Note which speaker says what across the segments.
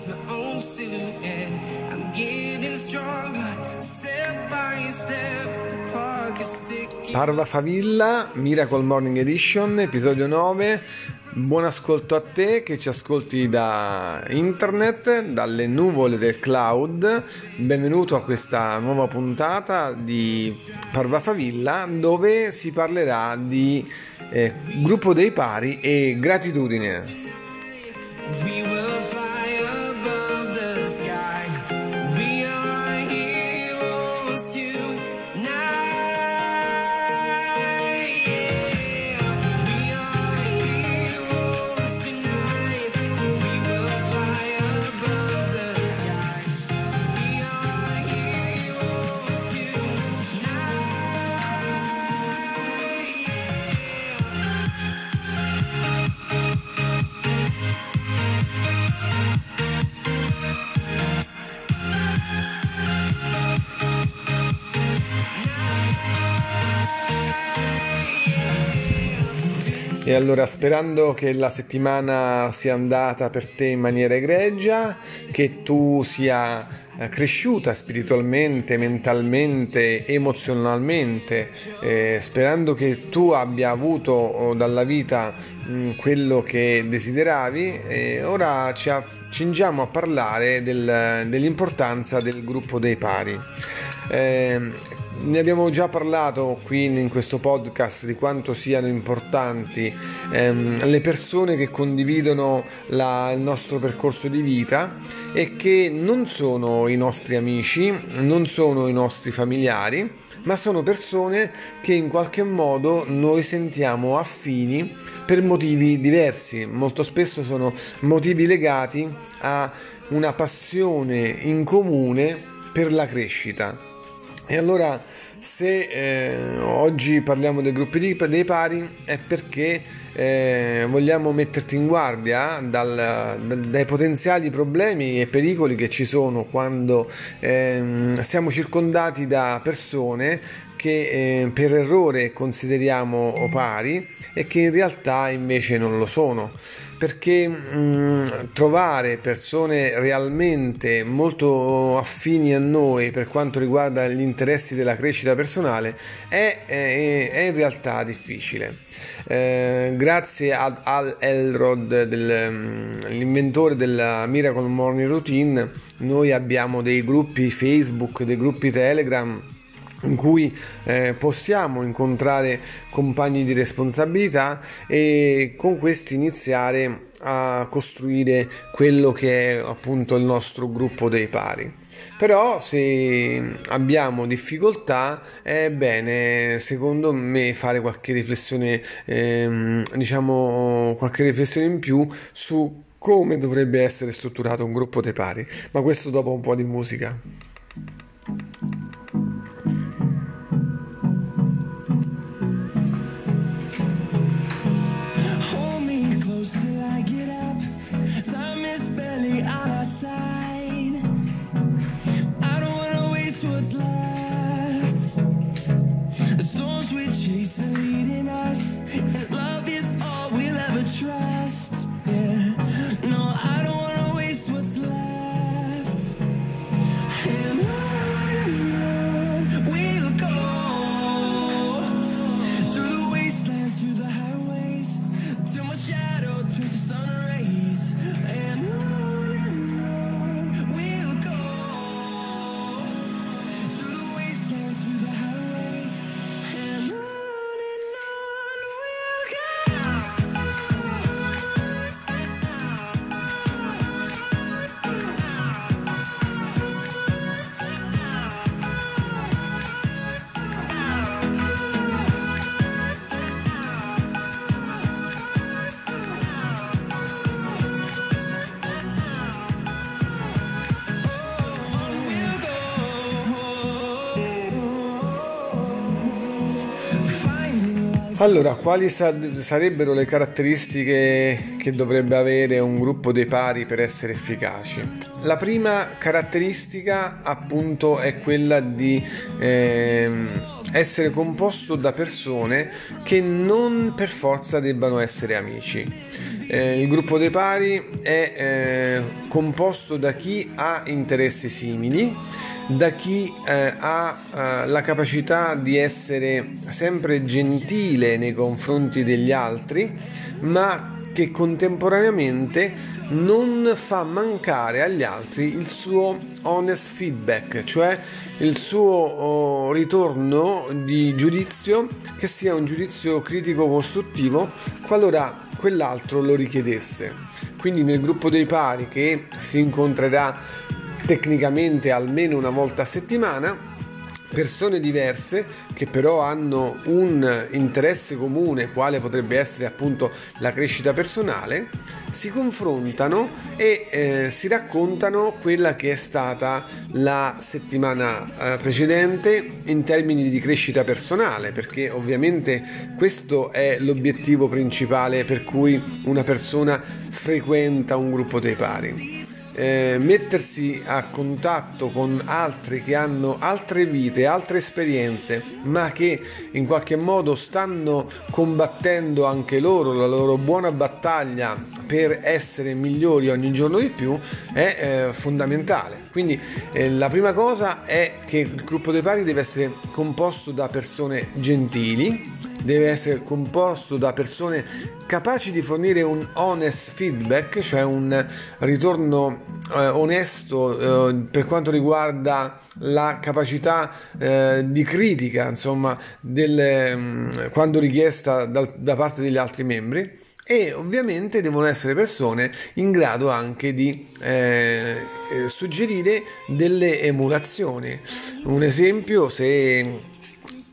Speaker 1: is my own silhouette. I'm getting stronger, step by step. The clock is ticking.
Speaker 2: Parva Favilla, Miracle Morning Edition, episodio 9. Buon ascolto a te che ci ascolti da internet, dalle nuvole del cloud. Benvenuto a questa nuova puntata di Parva Favilla dove si parlerà di eh, gruppo dei pari e gratitudine. E allora sperando che la settimana sia andata per te in maniera egregia, che tu sia eh, cresciuta spiritualmente, mentalmente, emozionalmente, eh, sperando che tu abbia avuto oh, dalla vita mh, quello che desideravi, e ora ci accingiamo a parlare del- dell'importanza del gruppo dei pari. Eh, ne abbiamo già parlato qui in questo podcast di quanto siano importanti ehm, le persone che condividono la- il nostro percorso di vita e che non sono i nostri amici, non sono i nostri familiari, ma sono persone che in qualche modo noi sentiamo affini per motivi diversi. Molto spesso sono motivi legati a una passione in comune per la crescita. E allora se eh, oggi parliamo dei gruppi di- dei pari è perché eh, vogliamo metterti in guardia dal- dal- dai potenziali problemi e pericoli che ci sono quando ehm, siamo circondati da persone che eh, per errore consideriamo pari e che in realtà invece non lo sono perché mh, trovare persone realmente molto affini a noi per quanto riguarda gli interessi della crescita personale è, è- è in realtà difficile. Eh, grazie ad Al Elrod, del, mm, l'inventore della Miracle Morning Routine, noi abbiamo dei gruppi Facebook, dei gruppi Telegram in cui eh, possiamo incontrare compagni di responsabilità e con questi iniziare a costruire quello che è appunto il nostro gruppo dei pari. Però se abbiamo difficoltà è bene secondo me fare qualche riflessione ehm, diciamo qualche riflessione in più su come dovrebbe essere strutturato un gruppo dei pari, ma questo dopo un po' di musica. Allora, quali sa- sarebbero le caratteristiche che dovrebbe avere un gruppo dei pari per essere efficaci? la prima caratteristica appunto è quella di ehm, essere composto da persone che non per forza debbano essere amici. Eh, il gruppo dei pari è eh, composto da chi ha interessi simili, da chi eh, ha eh, la capacità di essere sempre gentile nei confronti degli altri, ma che contemporaneamente non fa mancare agli altri il suo honest feedback, cioè il suo oh, ritorno di giudizio che sia un giudizio critico costruttivo qualora quell'altro lo richiedesse. Quindi nel gruppo dei pari che si incontrerà tecnicamente almeno una volta a settimana, persone diverse che però hanno un interesse comune, quale potrebbe essere appunto la crescita personale, si confrontano e eh, si raccontano quella che è stata la settimana eh, precedente in termini di crescita personale, perché ovviamente questo è l'obiettivo principale per cui una persona frequenta un gruppo dei pari eh, mettersi a contatto con altri che hanno altre vite, altre esperienze, ma che in qualche modo stanno combattendo anche loro la loro buona battaglia per essere migliori ogni giorno di più, è eh, fondamentale. Quindi eh, la prima cosa è che il gruppo dei pari deve essere composto da persone gentili, deve essere composto da persone capaci di fornire un honest feedback, cioè un ritorno eh, onesto eh, per quanto riguarda la capacità eh, di critica, insomma, del, mm, quando richiesta dal, da parte degli altri membri e ovviamente devono essere persone in grado anche di eh, eh suggerire delle emulazioni. Un esempio, se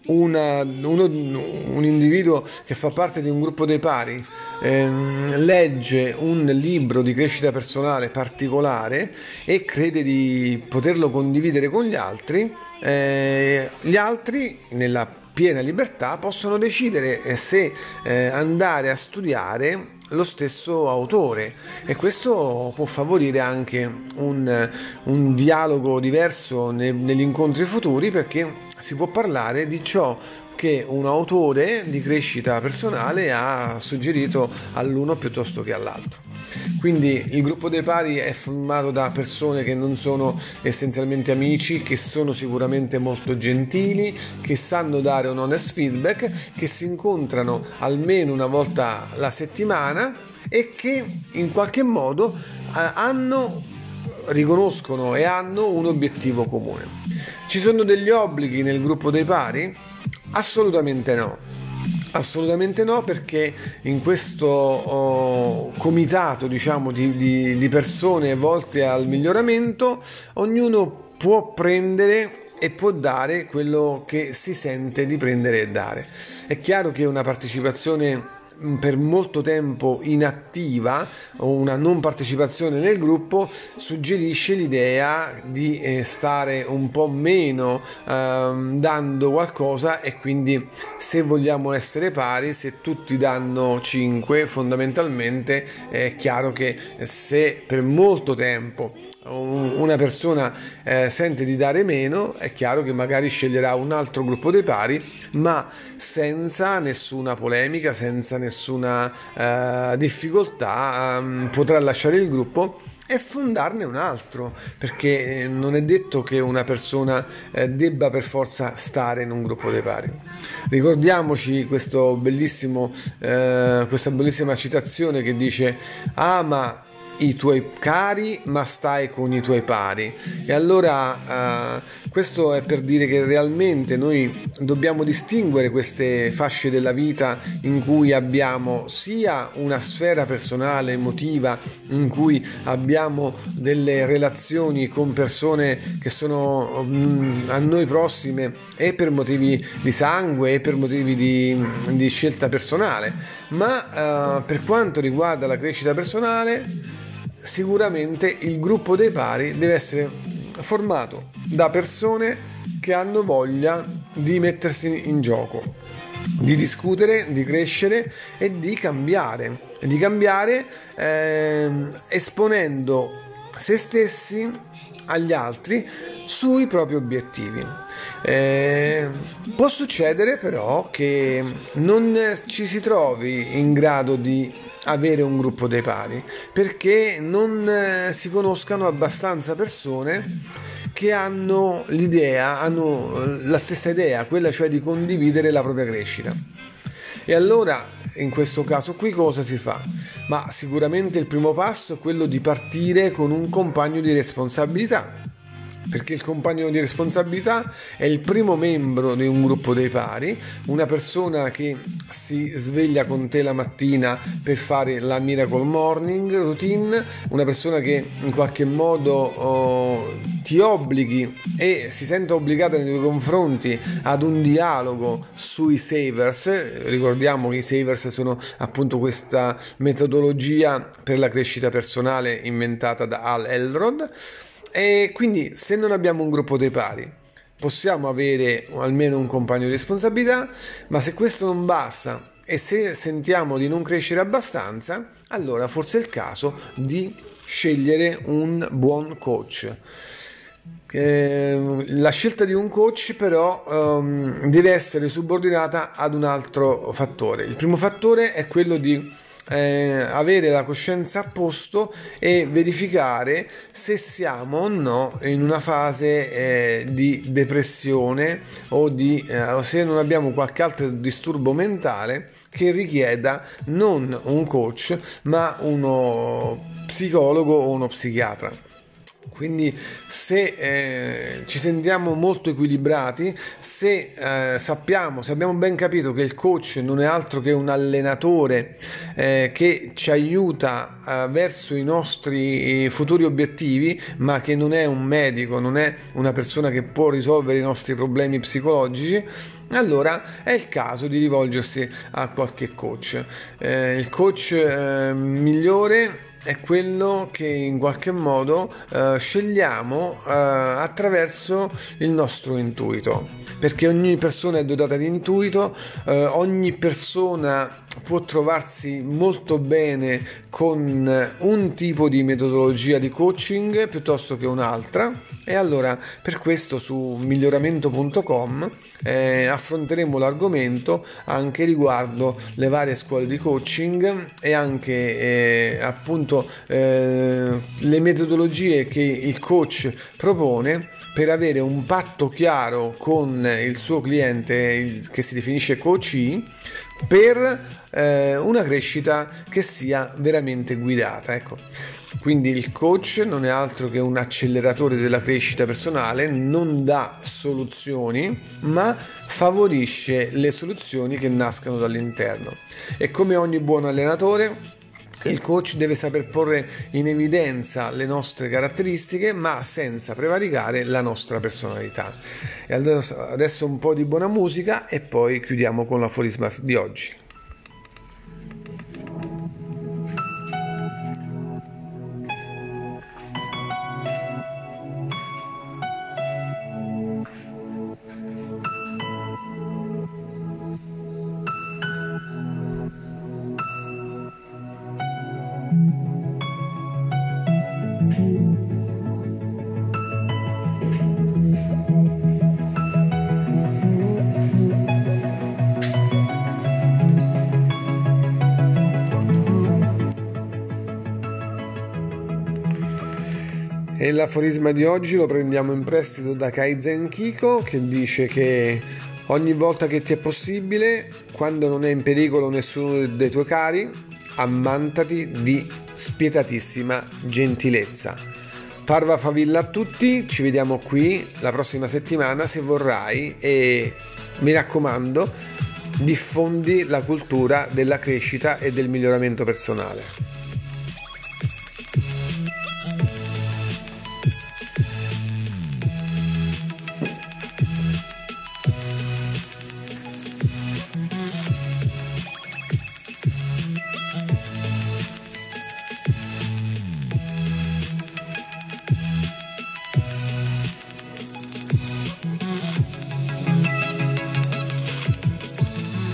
Speaker 2: una, uno, un individuo che fa parte di un gruppo dei pari ehm, legge un libro di crescita personale particolare e crede di poterlo condividere con gli altri, eh, gli altri nella piena libertà possono decidere eh, se eh, andare a studiare lo stesso autore. E questo può favorire anche un, un dialogo diverso ne, negli incontri futuri perché si può parlare di ciò che un autore di crescita personale ha suggerito all'uno piuttosto che all'altro. Quindi il gruppo dei pari è formato da persone che non sono essenzialmente amici, che sono sicuramente molto gentili, che sanno dare un honest feedback, che si incontrano almeno una volta alla settimana e che in qualche modo eh, hanno, riconoscono e hanno un obiettivo comune. Ci sono degli obblighi nel gruppo dei pari? Assolutamente no. Assolutamente no, perché in questo oh, comitato diciamo, di, di, di persone volte al miglioramento, ognuno può prendere e può dare quello che si sente di prendere e dare. È chiaro che una partecipazione per molto tempo inattiva o una non partecipazione nel gruppo suggerisce l'idea di eh, stare un po' meno eh, dando qualcosa e quindi se vogliamo essere pari se tutti danno 5 fondamentalmente è chiaro che se per molto tempo una persona eh, sente di dare meno, è chiaro che magari sceglierà un altro gruppo dei pari, ma senza nessuna polemica, senza nessuna eh, difficoltà, um, potrà lasciare il gruppo e fondarne un altro, perché eh, non è detto che una persona eh, debba per forza stare in un gruppo dei pari. Ricordiamoci eh, questa bellissima citazione che dice ama i tuoi cari ma stai con i tuoi pari. E allora eh, questo è per dire che realmente noi dobbiamo distinguere queste fasce della vita in cui abbiamo sia una sfera personale emotiva in cui abbiamo delle relazioni con persone che sono mm, a noi prossime e per motivi di sangue e per motivi di, di scelta personale. Ma eh, per quanto riguarda la crescita personale sicuramente il gruppo dei pari deve essere formato da persone che hanno voglia di mettersi in gioco, di discutere, di crescere e di cambiare, di cambiare eh, esponendo se stessi agli altri sui propri obiettivi. Eh, può succedere però che non ci si trovi in grado di avere un gruppo dei pari perché non eh, si conoscano abbastanza persone che hanno l'idea, hanno eh, la stessa idea, quella cioè di condividere la propria crescita. E allora in questo caso qui cosa si fa? Ma sicuramente il primo passo è quello di partire con un compagno di responsabilità perché il compagno di responsabilità è il primo membro di un gruppo dei pari, una persona che si sveglia con te la mattina per fare la miracle morning routine, una persona che in qualche modo oh, ti obblighi e si sente obbligata nei tuoi confronti ad un dialogo sui savers, ricordiamo che i savers sono appunto questa metodologia per la crescita personale inventata da Al Elrod e quindi se non abbiamo un gruppo dei pari, possiamo avere almeno un compagno di responsabilità, ma se questo non basta e se sentiamo di non crescere abbastanza, allora forse è il caso di scegliere un buon coach. Eh, la scelta di un coach però um, deve essere subordinata ad un altro fattore. Il primo fattore è quello di eh, avere la coscienza a posto e verificare se siamo o no in una fase eh, di depressione o, di, eh, se non abbiamo qualche altro disturbo mentale che richieda non un coach ma uno psicologo o uno psichiatra. Quindi se eh, ci sentiamo molto equilibrati, se eh, sappiamo, se abbiamo ben capito che il coach non è altro che un allenatore eh, che ci aiuta eh, verso i nostri eh, futuri obiettivi, ma che non è un medico, non è una persona che può risolvere i nostri problemi psicologici, allora è il caso di rivolgersi a qualche coach. Eh, il coach migliore è quello che in qualche modo eh, scegliamo eh, attraverso il nostro intuito, perché ogni persona è dotata di intuito, eh, ogni persona può trovarsi molto bene con un tipo di metodologia di coaching piuttosto che un'altra. E allora per questo su miglioramento.com eh, affronteremo l'argomento anche riguardo le varie scuole di coaching e anche eh, appunto eh, le metodologie che il coach propone per avere un patto chiaro con il suo cliente il, che si definisce coach per eh, una crescita che sia veramente guidata. Ecco. Quindi il coach non è altro che un acceleratore della crescita personale, non dà soluzioni, ma favorisce le soluzioni che nascano dall'interno. E come ogni buon allenatore, il coach deve saper porre in evidenza le nostre caratteristiche, ma senza prevaricare la nostra personalità. E adesso un po' di buona musica e poi chiudiamo con l'aforisma di oggi. E l'aforisma di oggi lo prendiamo in prestito da Kaizen Kiko che dice che ogni volta che ti è possibile, quando non è in pericolo nessuno dei tuoi cari, ammantati di spietatissima gentilezza. Parva favilla a tutti, ci vediamo qui la prossima settimana se vorrai e mi raccomando diffondi la cultura della crescita e del miglioramento personale.